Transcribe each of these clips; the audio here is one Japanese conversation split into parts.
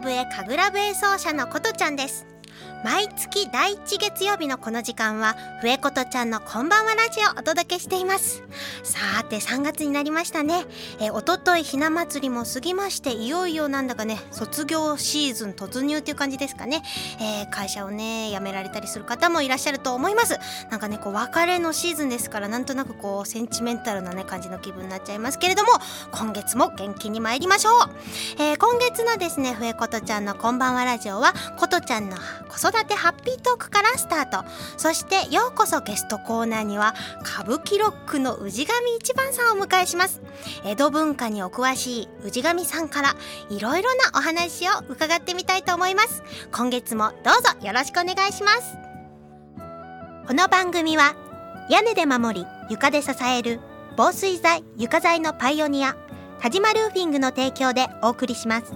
笛神楽笛奏者のことちゃんです。毎月第1月曜日のこの時間は笛ことちゃんのこんばんはラジオをお届けしています。さて3月になりましたね。えおとといひな祭りも過ぎましていよいよなんだかね卒業シーズン突入っていう感じですかね、えー、会社をね辞められたりする方もいらっしゃると思います。なんかねこう別れのシーズンですからなんとなくこうセンチメンタルなね感じの気分になっちゃいますけれども今月も元気に参りましょう、えー、今月のですね笛ことちゃんのこんばんはラジオはことちゃんの子育てハッピートークからスタート。そしてようこそゲストコーナーには歌舞伎ロックの氏神一番さんをお迎えします。江戸文化にお詳しい氏神さんからいろいろなお話を伺ってみたいと思います。今月もどうぞよろしくお願いします。この番組は屋根で守り床で支える防水材床材のパイオニア田島ルーフィングの提供でお送りします。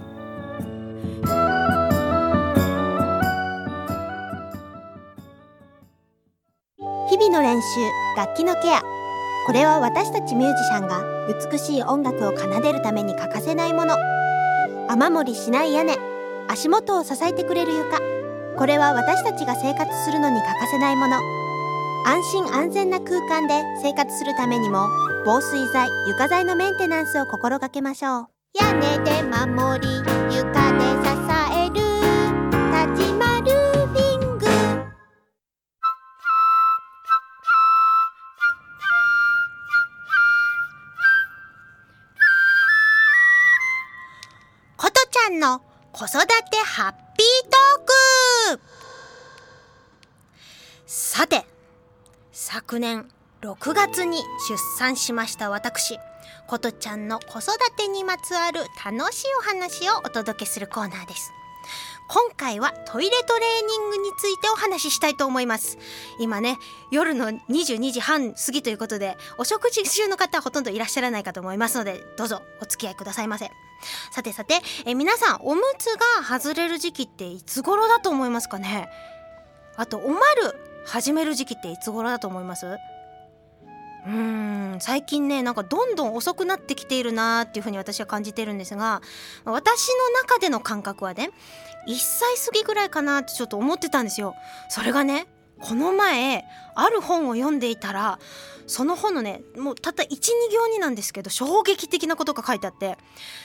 の練習楽器のケア。これは私たちミュージシャンが美しい音楽を奏でるために欠かせないもの。雨漏りしない屋根足元を支えてくれる床。これは私たちが生活するのに欠かせないもの。安心安全な空間で生活するためにも防水材床材のメンテナンスを心がけましょう。屋根で守り床での子育てハッピートーク。さて昨年6月に出産しました私。ことちゃんの子育てにまつわる楽しいお話をお届けするコーナーです。今回はトイレトレーニングについてお話ししたいと思います。今ね夜の22時半過ぎということでお食事中の方はほとんどいらっしゃらないかと思いますのでどうぞお付き合いくださいませ。さてさてえ皆さんおむつが外れる時期っていつ頃だと思いますかね？あとおまる始める時期っていつ頃だと思います？うーん最近ねなんかどんどん遅くなってきているなーっていうふうに私は感じてるんですが私の中での感覚はね1歳過ぎぐらいかなってちょっと思ってたんですよ。それがねこの前ある本を読んでいたらその本のねもうたった12行になんですけど衝撃的なことが書いてあって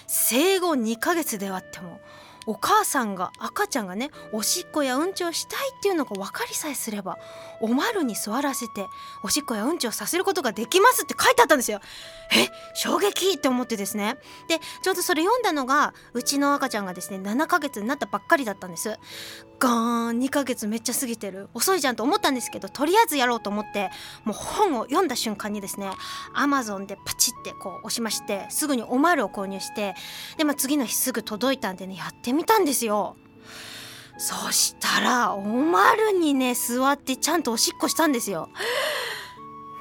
生後2ヶ月であってもお母さんが赤ちゃんがねおしっこやうんちをしたいっていうのが分かりさえすればおまるに座らせておしっこやうんちをさせることができますって書いてあったんですよ。え衝撃って思ってですねでちょうどそれ読んだのがうちの赤ちゃんがですね7ヶ月になったばっかりだったんです。ガーン2ヶ月めっちゃ過ぎてる遅いじゃんと思ったんですけどとりあえずやろうと思ってもう本を読んだ瞬間にですねアマゾンでパチってこう押しましてすぐにおまるを購入してで、まあ、次の日すぐ届いたんでねやってみたんですよ。そしたらおまるにね座ってちゃんとおしっこしたんですよ。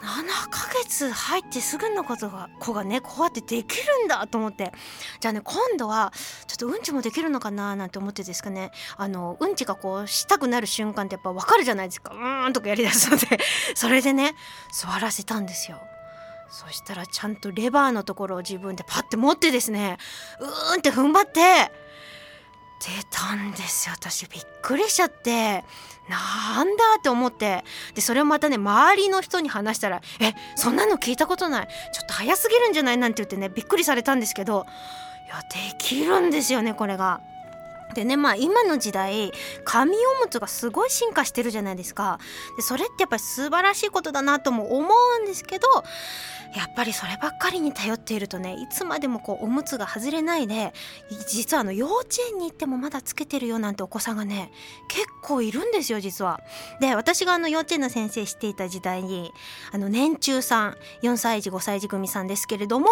7ヶ月入ってすぐのことが子がねこうやってできるんだと思ってじゃあね今度はちょっとうんちもできるのかななんて思ってですかねあのうんちがこうしたくなる瞬間ってやっぱ分かるじゃないですかうーんとかやりだすので それでね座らせたんですよ。そしたらちゃんとレバーのところを自分でパッて持ってですねうーんって踏ん張って出たんですよ。私びっくりしちゃって。なんだって思って。でそれをまたね周りの人に話したら「えそんなの聞いたことない。ちょっと早すぎるんじゃない?」なんて言ってねびっくりされたんですけど。いやできるんですよねこれが。でねまあ今の時代紙おむつがすごい進化してるじゃないですかでそれってやっぱり素晴らしいことだなとも思うんですけどやっぱりそればっかりに頼っているとねいつまでもこうおむつが外れないで実はあの幼稚園に行ってもまだつけてるよなんてお子さんがね結構いるんですよ実は。で私があの幼稚園の先生していた時代にあの年中さん4歳児5歳児組さんですけれども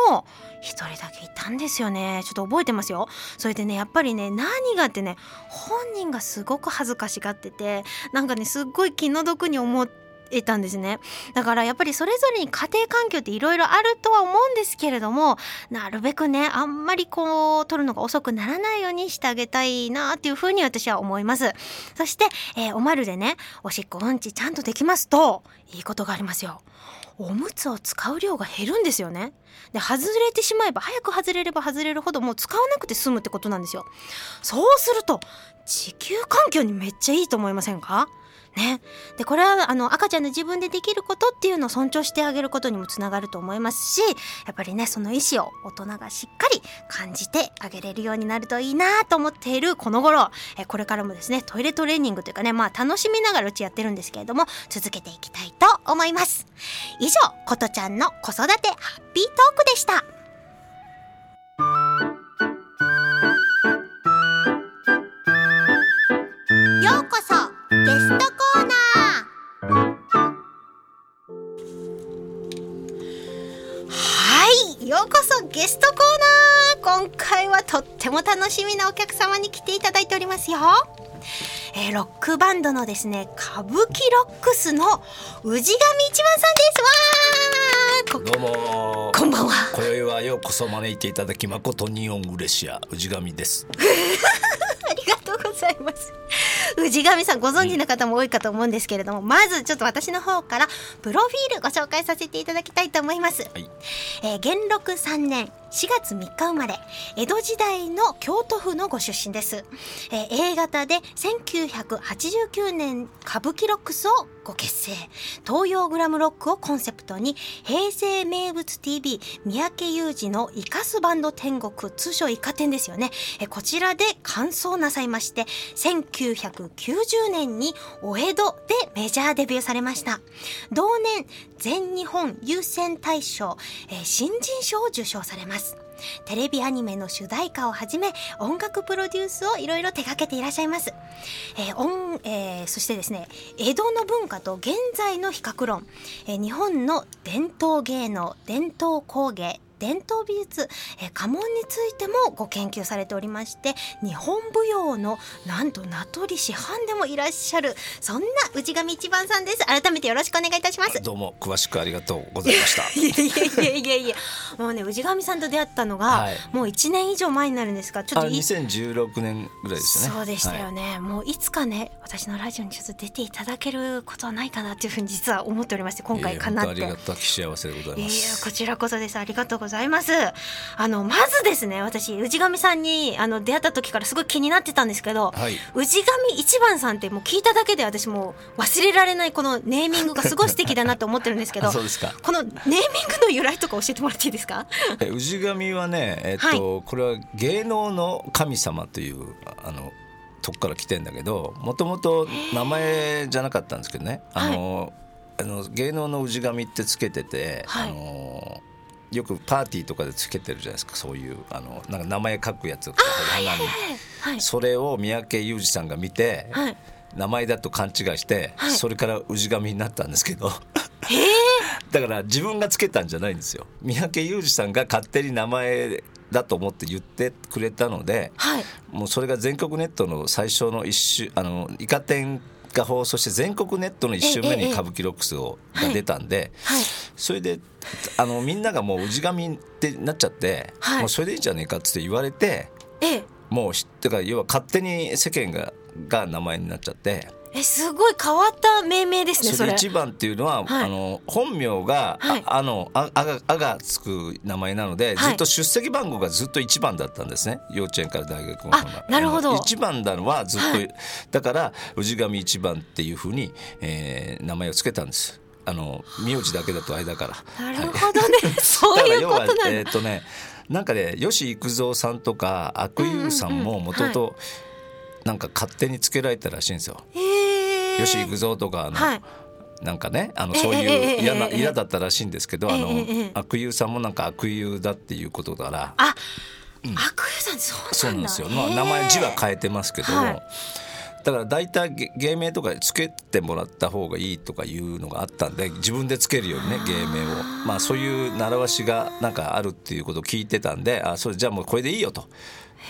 1人だけいたんですよねちょっと覚えてますよ。それでねやっぱりね何がってね本人がすごく恥ずかしがっててなんかねすっごい気の毒に思ってえたんですね。だからやっぱりそれぞれに家庭環境っていろいろあるとは思うんですけれどもなるべくねあんまりこう取るのが遅くならないようにしてあげたいなっていうふうに私は思います。そして、えー、おまるでねおしっこうんちちゃんとできますといいことがありますよ。おむつを使う量が減るんですよね。で外れてしまえば早く外れれば外れるほどもう使わなくて済むってことなんですよ。そうすると地球環境にめっちゃいいと思いませんか？ね、でこれはあの赤ちゃんの自分でできることっていうのを尊重してあげることにもつながると思いますしやっぱりねその意思を大人がしっかり感じてあげれるようになるといいなと思っているこの頃えこれからもですねトイレトレーニングというかねまあ楽しみながらうちやってるんですけれども続けていきたいと思います。以上ことちゃんの子育てハッピートークでした。ゲストコーナー。はいようこそゲストコーナー。今回はとっても楽しみなお客様に来ていただいておりますよ。えー、ロックバンドのですね歌舞伎ロックスの氏神一番さんです。わどうもこんばんは。今宵はようこそ招いていただき誠にオン嬉しや氏神です。ありがとうございます 氏神さんご存知の方も多いかと思うんですけれども、うん、まずちょっと私の方からプロフィールご紹介させていただきたいと思います、はい、えー、元禄3年4月3日生まれ江戸時代の京都府のご出身です、えー、A 型で1989年歌舞伎ロックスをご結成。東洋グラムロックをコンセプトに平成名物 TV 三宅裕二の生かすバンド天国通称イカ天ですよね。えこちらで完走なさいまして1990年にお江戸でメジャーデビューされました。同年全日本優先大賞、え、新人賞を受賞されます。テレビアニメの主題歌をはじめ音楽プロデュースをいろいろ手掛けていらっしゃいます、えー音えー、そしてですね江戸の文化と現在の比較論、えー、日本の伝統芸能伝統工芸。伝統美術、えー、家紋についてもご研究されておりまして日本舞踊のなんと名取師範でもいらっしゃるそんな内上一番さんです。改めてよろしくお願いいたします。どうも詳しくありがとうございました。いやいやいやいやもうね内上さんと出会ったのが、はい、もう1年以上前になるんですがちょっと2016年ぐらいですね。そうでしたよね、はい、もういつかね私のラジオにちょっと出ていただけることはないかなっていうふうに実は思っておりまして今回かなって、ありがたき幸せでございます。いやこちらこそです。ありがとうございますあのまずですね私氏神さんにあの出会った時からすごい気になってたんですけど、はい、氏神一番さんってもう聞いただけで私もう忘れられないこのネーミングがすごい素敵だなと思ってるんですけど そうですか。このネーミングの由来とか教えてもらっていいですか？氏神はね、えっと、はい、これは芸能の神様というあのとこから来てんだけどもともと名前じゃなかったんですけどね。あの、はい、あの芸能の氏神ってつけてて、はい、あのよくパーティーとかでつけてるじゃないですか。そういうあのなんか名前書くやつをはい、それを三宅裕二さんが見て、はい、名前だと勘違いして、はい、それから氏神になったんですけど。だから自分がつけたんじゃないんですよ。三宅裕二さんが勝手に名前だと思って言ってくれたので、はい、もうそれが全国ネットの最初の一週あのイカ天が放送して全国ネットの1週目に歌舞伎ロックスをが出たんで、はい、それであのみんながもう氏神ってなっちゃって、はい、もうそれでいいんじゃねえかって言われて、もう知ってか要は勝手に世間がが名前になっちゃって。えすごい変わった命名ですねそれ。一番っていうのは、はい、あの本名が、はい、あのああがあがつく名前なので、ずっと出席番号がずっと一番だったんですね幼稚園から大学のなるほど。一番なのはずっと、だから氏神一番っていうふうに、えー、名前を付けたんです。あの名字だけだとあれだから。なるほどね。そういうことなんだ。えっ、ー、とね、なんかね、吉幾三さんとか阿久悠さんももともとなんか勝手につけられたらしいんですよ。吉幾三とかの、はい、なんかねあのそういう嫌な嫌だったらしいんですけど、あの悪友さんもなんか悪友だっていうことから。あ、うん、悪友さんそうなんですよ。まあ名前字は変えてますけど。も。だから大体芸名とかつけてもらった方がいいとかいうのがあったんで自分でつけるようにね芸名を。まあそういう習わしがなんかあるっていうことを聞いてたんであそれじゃあもうこれでいいよと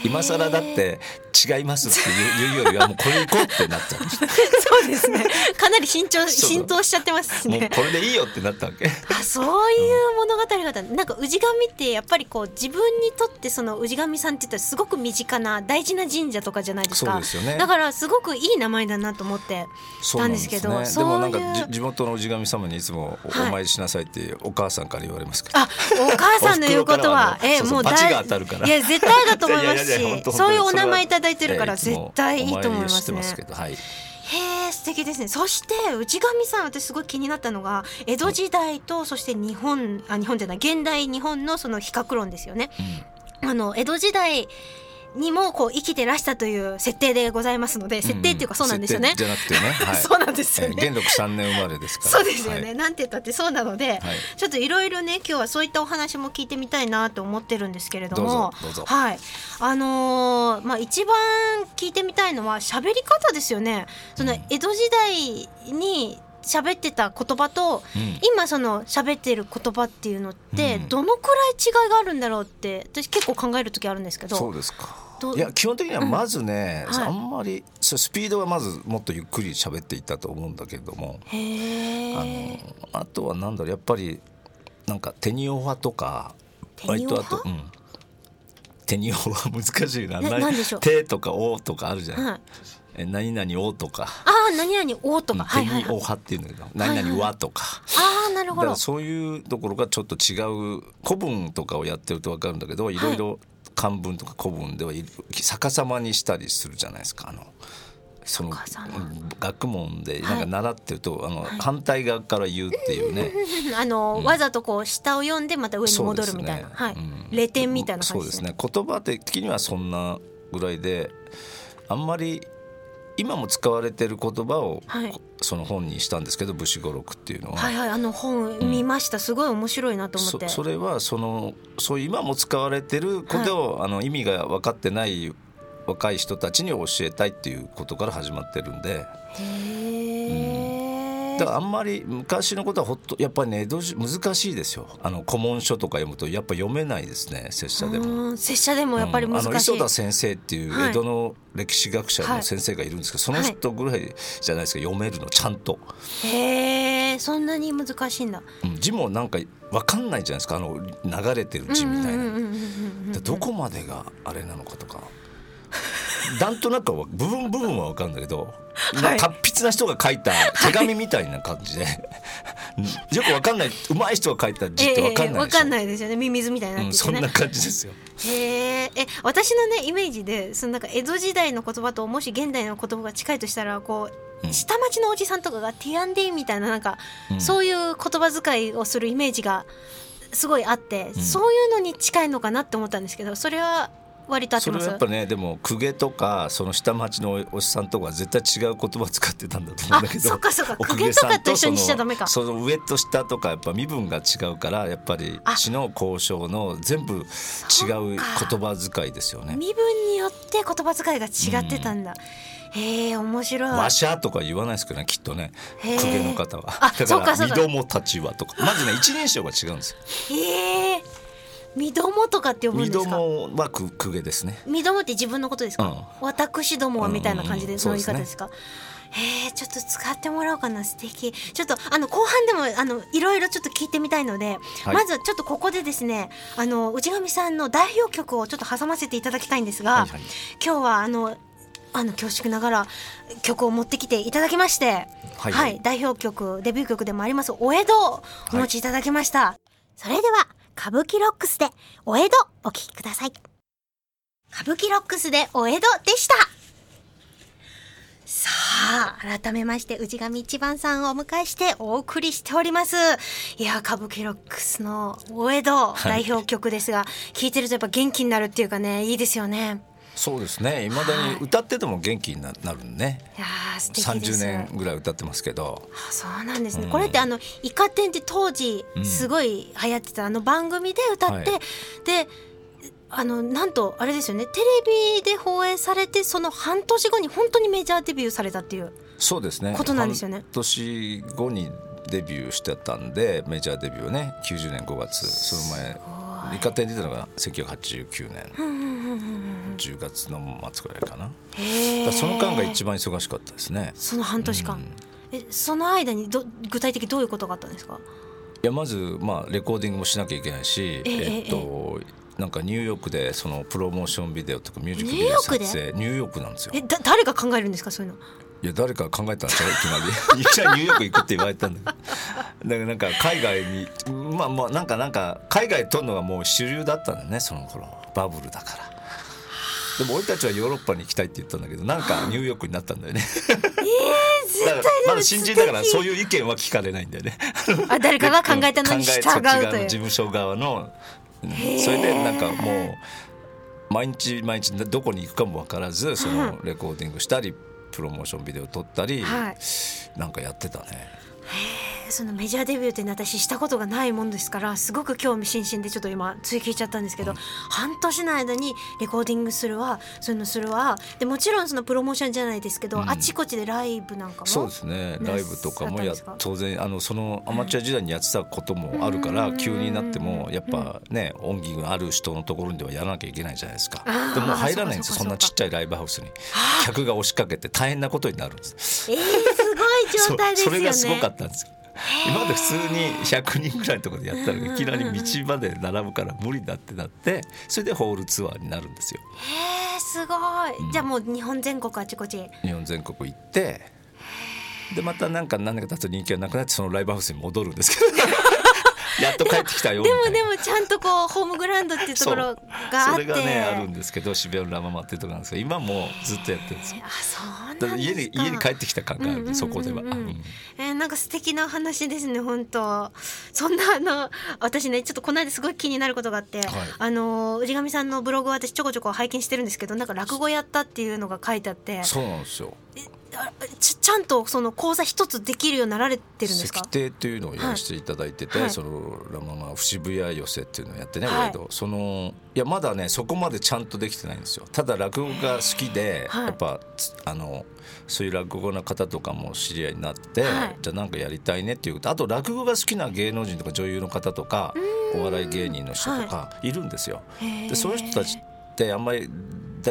今更だって違いますっていうよりはもうこれ行こうってなっちゃう。そうですね。かなり慎重浸透しちゃってますしもうねこれでいいよってなったわけ。あそういう物語があった。なんか氏神ってやっぱりこう自分にとってその氏神さんって言ったらすごく身近な大事な神社とかじゃないですそうかですよね。だからすごくいい名前だなと思ってそうなんですけどね。そういうでもなんかじ地元の氏神様にいつもお参りしなさいってお母さんから言われますけど、あ、お母さんの言うことは、お袋からはねそうそうもうバチが当たるから。いや、絶対だと思いますし、そういうお名前いただいてるから、絶対いいと思いますねへえ、素敵ですね。そして、内神さん、私すごい気になったのが、江戸時代と、そして日本、あ、日本じゃない、現代日本のその比較論ですよね。あの、江戸時代。にもこう生きてらしたという設定でございますので、設定っていうかそうなんですよね。設。定じゃなくてね、はい、そうなんですよね。えー元禄三年生まれですから。そうですよね、はい。なんて言ったってそうなので、ちょっといろいろね今日はそういったお話も聞いてみたいなと思ってるんですけれどもどうぞどうぞ。はい。あのーまあ一番聞いてみたいのは喋り方ですよね。その江戸時代に喋ってた言葉と、うん。今その喋ってる言葉っていうのってうん。どのくらい違いがあるんだろうって私結構考える時あるんですけど。そうですかいや基本的にはまずね、うんはい。あんまりスピードがまずもっとゆっくり喋っていったと思うんだけれども、へあえのあとはなんだろうやっぱりなんかテニオハとかテニオハ割とあと、うん、テニオハ難しいな。何ななんでしょう？テとかオとかあるじゃない、はい。え何々おとか、ああ何々おとか、はいテはいはい。ニオハっていうんだけど、何々わとか。ああなるだほどそういうところがちょっと違う古文とかをやってると分かるんだけどいろいろ漢文とか古文ではい逆さまにしたりするじゃないですか。あのその学問でなんか習ってると、あのはい。反対側から言うっていうね。あの、わざとこう下を読んでまた上に戻るみたいな、ね。はい、うん。レ点みたいな感そうでじですすね。ね。言葉的にはそんなぐらいであんまり今も使われてる言葉を、はい。その本にしたんですけど武士語録っていうのは。はいはいあの本見ました、すごい面白いなと思って。そそれはそのそういう今も使われてることを、あの意味が分かってない若い人たちに教えたいっていうことから始まってるんで。へえ、だからあんまり昔のことはほっとやっぱりね江戸時難しいですよ。あの古文書とか読むとやっぱ読めないですね拙者でも。うん拙者でもやっぱり難しい。うん。あの磯田先生っていうはい。江戸の歴史学者の先生がいるんですけど、その人ぐらいじゃないですか読めるのちゃんと、へえそんなに難しいんだ。うん字もなんか分かんないじゃないですかあの流れてる字みたいな。どこまでがあれなのかとかなんとなくは部分部分は分かるんだけど、はい。達筆な人が書いた手紙みたいな感じで、よく分かんない上手い人が書いた字って分かんないわでしょ、かんないですよね。ミミズみたいになっててね。うんそんな感じですよ。へー。え私のねイメージでそのなんか江戸時代の言葉ともし現代の言葉が近いとしたらこう、うん。下町のおじさんとかがティアンディみたいななんか、うん。そういう言葉遣いをするイメージがすごいあって、うん。そういうのに近いのかなって思ったんですけどそれは割と合ってます。それはやっぱねでも公家とかその下町のおっさんとかは絶対違う言葉を使ってたんだと思うんだけどあそっかそっか。お公家とかと一緒にしちゃダメか。その上と下とかやっぱ身分が違うからやっぱりあ。詩の交渉の全部違う言葉遣いですよね。身分によって言葉遣いが違ってたんだ、へえ面白い。わしゃとか言わないですけどねきっとね公家の方は。あだからそうかそうか。身どもたちはとか。まずね一人称が違うんですよ。へえ身どもとかって呼ぶんですか？もはく公家ですね。身どもって自分のことですか、うん。私どもはみたいな感じうんうん。うその言い方ですか、へえちょっと使ってもらおうかな素敵。ちょっとあの後半でもあのいろいろちょっと聞いてみたいので、はい。まずちょっとここでですねあの内上さんの代表曲をちょっと挟ませていただきたいんですが、はいはい。今日はあのあの恐縮ながら曲を持ってきていただきまして、は、はい。い代表曲デビュー曲でもあります「お江戸」をお持ちいただきました、それでは歌舞伎ロックスで「お江戸」お聴きください。歌舞伎ロックスで「お江戸」でした。さあ改めまして氏神一番さんをお迎えしてお送りしております。いや歌舞伎ロックスの「お江戸」代表曲ですが、聴いてるとやっぱ元気になるっていうかねいいですよねそうですね。い。まだに歌ってても元気にななるね。いやー素敵です。30年ぐらい歌ってますけど。あそうなんですね、うん。これってあの「イカ天」って当時うんすごい流行ってたあの番組で歌って、はい。であのなんとあれですよね。テレビで放映されてその半年後に本当にメジャーデビューされたっていうそうですね。ことなんですよね。半年後にデビューしてたんでメジャーデビューをね90年5月その前イカ天出たのが1989年。うんうんうんうん10月の末くらいかな。その間が一番忙しかったですね。その半年間、えその間にど具体的どういうことがあったんですか？いやまずまあレコーディングもしなきゃいけないしえええっとなんかニューヨークでそのプロモーションビデオとかミュージックビデオ撮影。ニューヨークなんですよ。えだ誰が考えるんですかそういうの？いや誰かが考えたんですよいきなり。ニューヨーク行くって言われたんだけど。だからなんか海外にまあまあなんかなんか海外撮るのがもう主流だったんだねその頃。バブルだから。でも俺たちはヨーロッパに行きたいって言ったんだけどなんかニューヨークになったんだよね。だからまだ新人だからそういう意見は聞かれないんだよね。あ誰かが考えたのに従うという。事務所側の、それでなんかもう毎日毎日どこに行くかも分からずその。レコーディングしたりプロモーションビデオ撮ったり、はい。なんかやってたねそのメジャーデビューって私したことがないもんですからすごく興味津々でちょっと今追記しちゃったんですけど、半年の間にレコーディングするわ。そういうのするわ。でもちろんそのプロモーションじゃないですけど、うん。あちこちでライブなんかもそうですね。なライブとかもや当然あのそのアマチュア時代にやってたこともあるからうん。急になってもやっぱね音楽がある人のところにではやらなきゃいけないじゃないですか。でも入らないんですよ。そんなちっちゃいライブハウスに。客が押しかけて大変なことになるんです。えー、すごい状態ですよね。そそれがすごかったんです。よ 今まで普通に100人ぐらいのところでやったらいきなり道まで並ぶから無理だってなってそれでホールツアーになるんですよ。へえすごい、じゃあもう日本全国あちこち日本全国行ってでまたなんか何年か経つと人気がなくなってそのライブハウスに戻るんですけど。やっと帰ってきたよみでもでもちゃんとこうホームグラウンドっていうところがあって。それがねあるんですけど渋谷のラママっていうところなんですけど今もうずっとやってるんですよ。あそう家に家に帰ってきた感がある、そこでは、うんうんうんうん。うん。えーなんか素敵な話ですね本当。そんなあの私ねちょっとこの間すごい気になることがあって、あの氏神さんのブログを私ちょこちょこ拝見してるんですけどなんか落語やったっていうのが書いてあってそうなんですよ。あちちゃんとその講座一つできるようになられてるんですか？石庭というのをやらせていただいてて、はい。そのラママ渋谷寄せっていうのをやってね、はい。そのいやまだねそこまでちゃんとできてないんですよ。ただ落語が好きで、はい。やっぱつあのそういう落語の方とかも知り合いになって、はい。じゃあなんかやりたいねっていうこと。あと落語が好きな芸能人とか女優の方とかお笑い芸人の人とかい。るんですよ。でそういう人たちってあんまりだ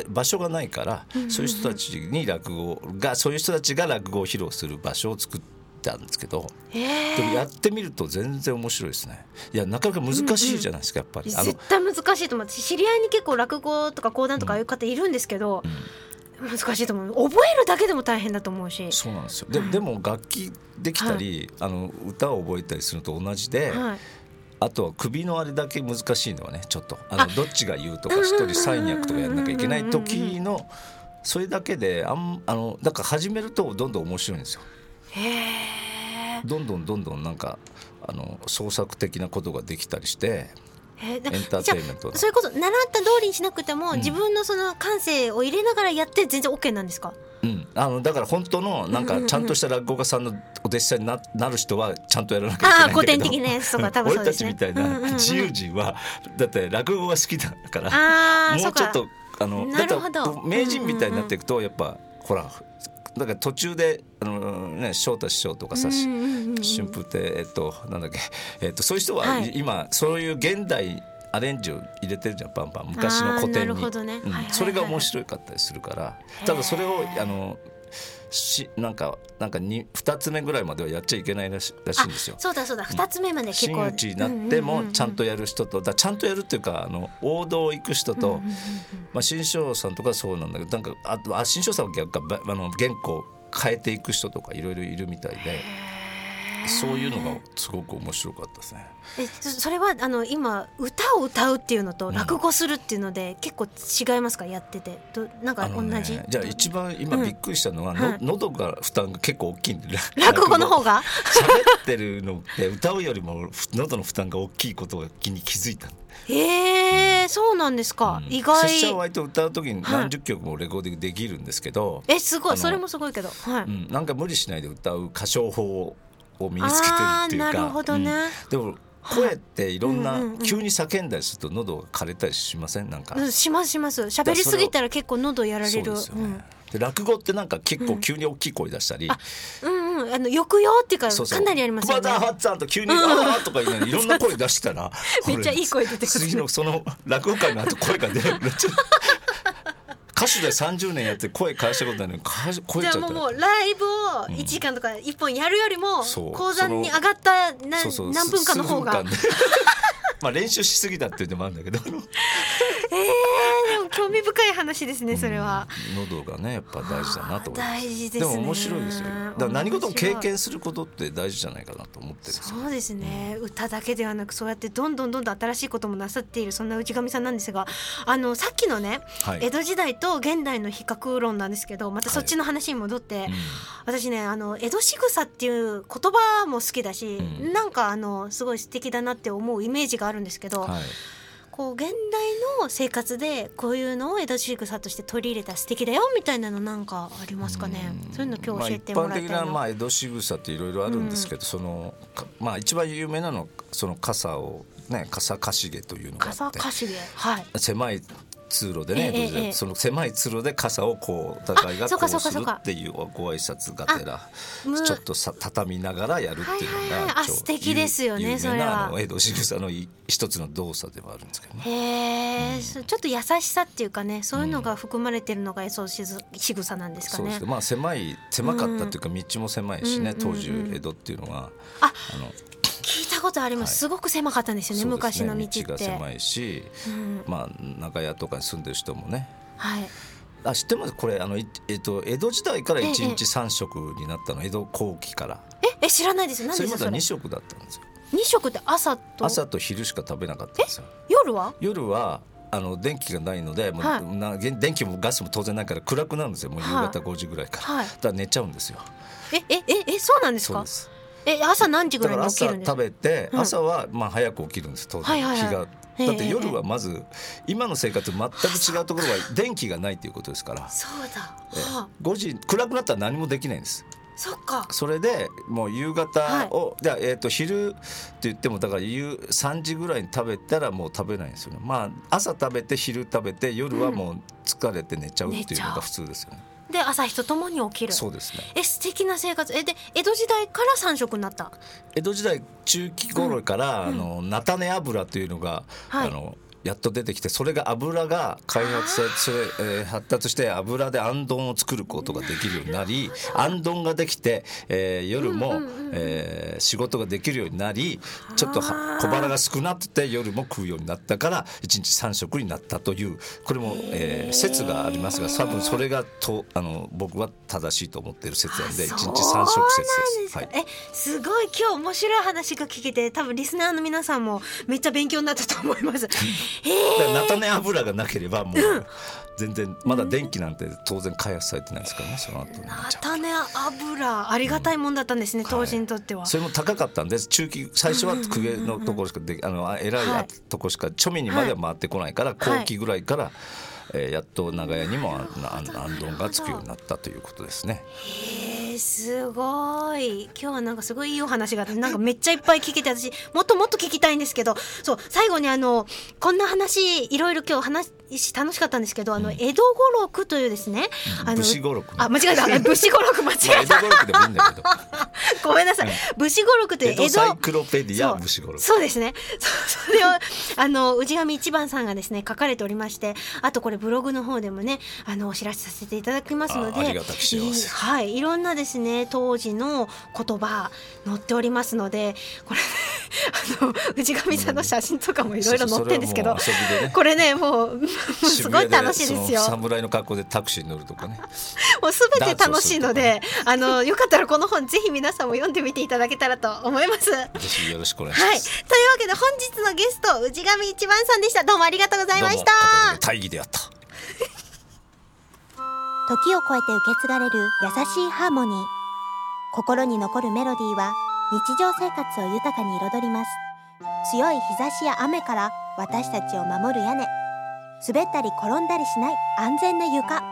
場所がないから、そういう人たちに落語がそういう人たちが落語を披露する場所を作ったんですけどへでもやってみると全然面白いですね。いやなかなか難しいじゃないですかやっぱり。あの絶対難しいと思って知り合いに結構落語とか講談とかああいう方いるんですけど、難しいと思う。覚えるだけでも大変だと思うし。そうなんですよ。ででも楽器できたり、あの歌を覚えたりするのと同じで、はいあとは首のあれだけ難しいのはねちょっと。あ。のどっちが言うとか一人三役とかやんなきゃいけない時のそれだけであんあのだから始めるとどんどん面白いんですよ。どんどんどんどんなんかあの創作的なことができたりしてエンターテインメントそれこそ習った通りにしなくても、自分のその感性を入れながらやって全然 OK なんですか？うん、あのだから本当のなんかちゃんとした落語家さんのお弟子さんにななる人はちゃんとやらなきゃいけない。あー古典的なやつとか多分そう俺たですね。ちみたいな自由人はだって落語が好きだからもうちょっとあのだって名人みたいになっていくとやっぱほらだから途中であのね翔太師匠とかさ、春風亭えっとなんだっけ。えっとそういう人は、はい今そういう現代アレンジを入れてるじゃんバンバン。昔の古典に。それが面白かったりするから。ただそれをあのしなんかなんかに2つ目ぐらいまではやっちゃいけないらしらしいんですよ。そうだそうだ。二つ目まで結構。真打ちになってもちゃんとやる人とだちゃんとやるっていうかあの王道を行く人と、まあ、新章さんとかそうなんだけどなんかあとあ新章さんは逆かばあの原稿を変えていく人とかいろいろいるみたいでそういうのがすごく面白かったですね。えそそれはあの今歌を歌うっていうのと落語するっていうので結構違いますか？やってて。どなんかあのね同じ、じゃあ一番今びっくりしたのは、のはい。喉が負担が結構大きいんで落語の方が？喋ってるのって歌うよりも喉の負担が大きいことが気に気づいた。のへえそうなんですか、うん。意外。拙者は割と歌う時に何十曲もレコーディングできるんですけど、えすごい。それもすごいけど。はい、うん、なんか無理しないで歌う歌唱法を身につけてるっていうかなるほどね。うん。でも声っていろんな、急に叫んだりすると喉が枯れたりしません？なんか、うんしますします。喋りすぎたら結構喉やられる。そうですよね、で落語ってなんか結構急に大きい声出したり、うんうんうん。あの抑揚っていうかかなりありますよね。熊田八さんと急に「ああ」とか言いろんな声出したら めっちゃいい声出てくる。次のその落語会の後声が出るめっちゃ歌手で30年やって声返したことないのにか声ちゃった。じゃあもうもうライブを1時間とか1本やるよりもそう。講座に上がった何分間の方がまあ練習しすぎたっていうのもあるんだけど。えー、でも興味深い話ですねそれは。喉がねやっぱ大事だなと思います大事ですね。も面白いですよだから何事も経験することって大事じゃないかなと思ってるそうですね、歌だけではなくそうやってどんどんどんどん新しいこともなさっているそんな内上さんなんですがあのさっきのね、はい。江戸時代と現代の比較論なんですけどまたそっちの話に戻って、うん。私ねあの江戸仕草っていう言葉も好きだし、うん。なんかあのすごい素敵だなって思うイメージがあるんですけど、はい。こう現代の生活でこういうのを江戸仕草として取り入れたら素敵だよみたいなのなんかありますかね、うん。そういうの今日教えてもらいたいな。まあ、一般的なまあ江戸仕草っていろいろあるんですけど、そのかまあ一番有名なのはその傘をね傘かしげというのがあって。傘かしげ？はい。狭い通路でね、ええその狭い通路で傘をこうお互いがこうするっていうご挨拶がてらむちょっとさ畳みながらやるっていうのが、はい素敵ですよねそれは。なあの江戸仕草のい一つの動作ではあるんですけどね。へうちょっと優しさっていうかねそういうのが含まれてるのがそうしず仕草なんですかね。そうです。まあ狭い狭かったというか道も狭いしね、うん。当時江戸っていうのはああの聞いたことあります、はい。すごく狭かったんですよねそうです昔の道って。が狭いし、うん。まあ長屋とかに住んでる人もね。はい。あ知ってます？これあの、いえっと、江戸時代からええ1日3食になったの、江戸後期から。ええ知らないです何それまですかそれ？2食だったんですよ。二食って朝と？朝と昼しか食べなかったんですよ。夜は？夜はあの電気がないのでもう、はい。なげ電気もガスも当然ないから暗くなるんですよ。もう夕はい。方5時ぐらいから、はい。だから寝ちゃうんですよ。ええええそうなんですか？そうですえ朝何時ぐらいに起きるんですか？食べて、うん。朝はまあ早く起きるんです当然、はいはいはい。日が。ええだって夜はまず今の生活と全く違うところは電気がないということですから。そうだ、ええ。はあ、5時暗くなったら何もできないんです。そっか。それでもう夕方を、じゃあえー、と昼って言ってもだから夕3時ぐらいに食べたらもう食べないんですよね。まあ朝食べて昼食べて夜はもう疲れて寝ちゃうっていうのが普通ですよね、で朝日とともに起きる。そうですね。え素敵な生活。えで江戸時代から三食になった。江戸時代中期頃から、あの菜種油というのが、はい。あのやっと出てきてそれが油が開発されえー発達して油であんどんを作ることができるようになりあんどんができて、えー夜も、えー仕事ができるようになりちょっと小腹が少なくて夜も食うようになったから1日3食になったというこれも、えー説がありますが多分それがとあの僕は正しいと思っている説なんで1日3食説です。か。はい。えすごい。今日面白い話が聞けて多分リスナーの皆さんもめっちゃ勉強になったと思います。菜種油がなければもう全然まだ電気なんて当然開発されてないですからねその後に菜種油ありがたいもんだったんですね、当時にとっては。それも高かったんです。中期最初は公家のところしかであの偉いはい。ところしか庶民にまでは回ってこないからはい。後期ぐらいから、えーやっと長屋にもあんどんがつくようになったということですね。えー、すごい。今日はなんかすごいいいお話があってなんかめっちゃいっぱい聞けて私もっともっと聞きたいんですけど。そう最後にあのこんな話いろいろ今日話し楽しかったんですけどあの、江戸五六というですね、あの武士語録ねあ間違えた。あ 武士語録間違まあ、えた。江戸語録でもいいんだけど。ごめんなさい、武士語録という江戸サイクロペディア武士語録そうですね。そそれをあの氏神一番さんがですね書かれておりましてあとこれブログの方でもねあのお知らせさせていただきますのではいいろんなですね当時の言葉載っておりますのでこれあの氏神さんの写真とかもいろいろ載ってるんですけど、これねもうすごい楽しいですよ。その侍の格好でタクシーに乗るとかね。もうすべて楽しいのであのよかったらこの本ぜひ皆さんも読んでみていただけたらと思います。ぜひよろしくお願いしはい、ます。というわけで本日のゲスト内上一番さんでした。どうもありがとうございました。どうも片手で大義であった。時を超えて受け継がれる優しいハーモニー。心に残るメロディーは日常生活を豊かに彩ります。強い日差しや雨から私たちを守る屋根滑ったり転んだりしない安全な床。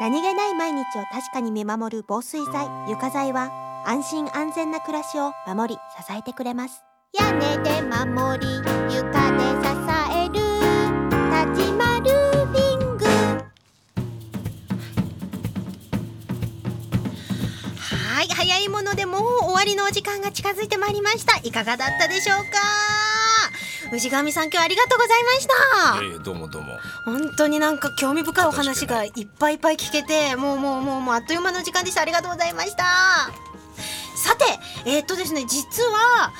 何気ない毎日を確かに見守る防水剤床材は安心安全な暮らしを守り支えてくれます。屋根で守り床で支える。立ちまるリング。はい早いものでもう終わりのお時間が近づいてまいりました。いかがだったでしょうか？氏神さん今日ありがとうございました。いえいえどうもどうも。本当になんか興味深いお話がいっぱいいっぱい聞けてもうもうもうもうあっという間の時間でした。ありがとうございました。さてえー、っとですね実は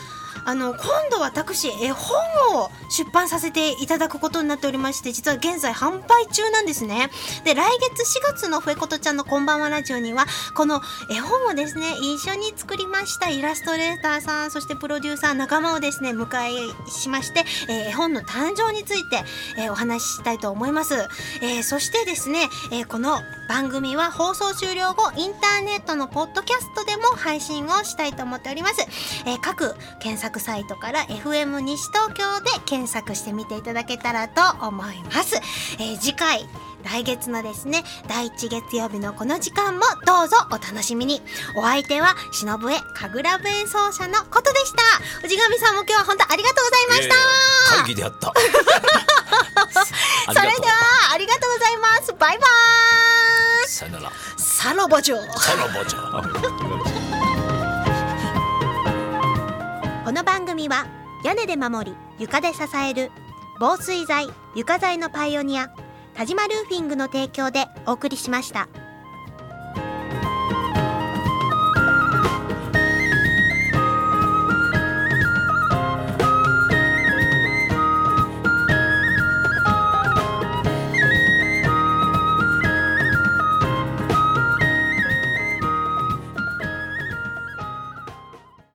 あの今度私絵本を出版させていただくことになっておりまして実は現在販売中なんですね。で来月4月のふえことちゃんのこんばんはラジオにはこの絵本をですね一緒に作りましたイラストレーターさんそしてプロデューサー仲間をですね迎えしまして、えー、絵本の誕生について、えー、お話ししたいと思います、えー、そしてですね、えこの番組は放送終了後インターネットのポッドキャストでも配信をしたいと思っております、え各検索サイトから FM 西東京で検索してみていただけたらと思います、え次回来月のですね第1月曜日のこの時間もどうぞお楽しみに。お相手は忍笛神楽笛演奏者のことでした。氏神さんも今日は本当ありがとうございました。会議であった。それではありがとうございます。バイバイさよなら。サロボジョサロボジョこの番組は屋根で守り床で支える防水材床材のパイオニア田島ルーフィングの提供でお送りしました。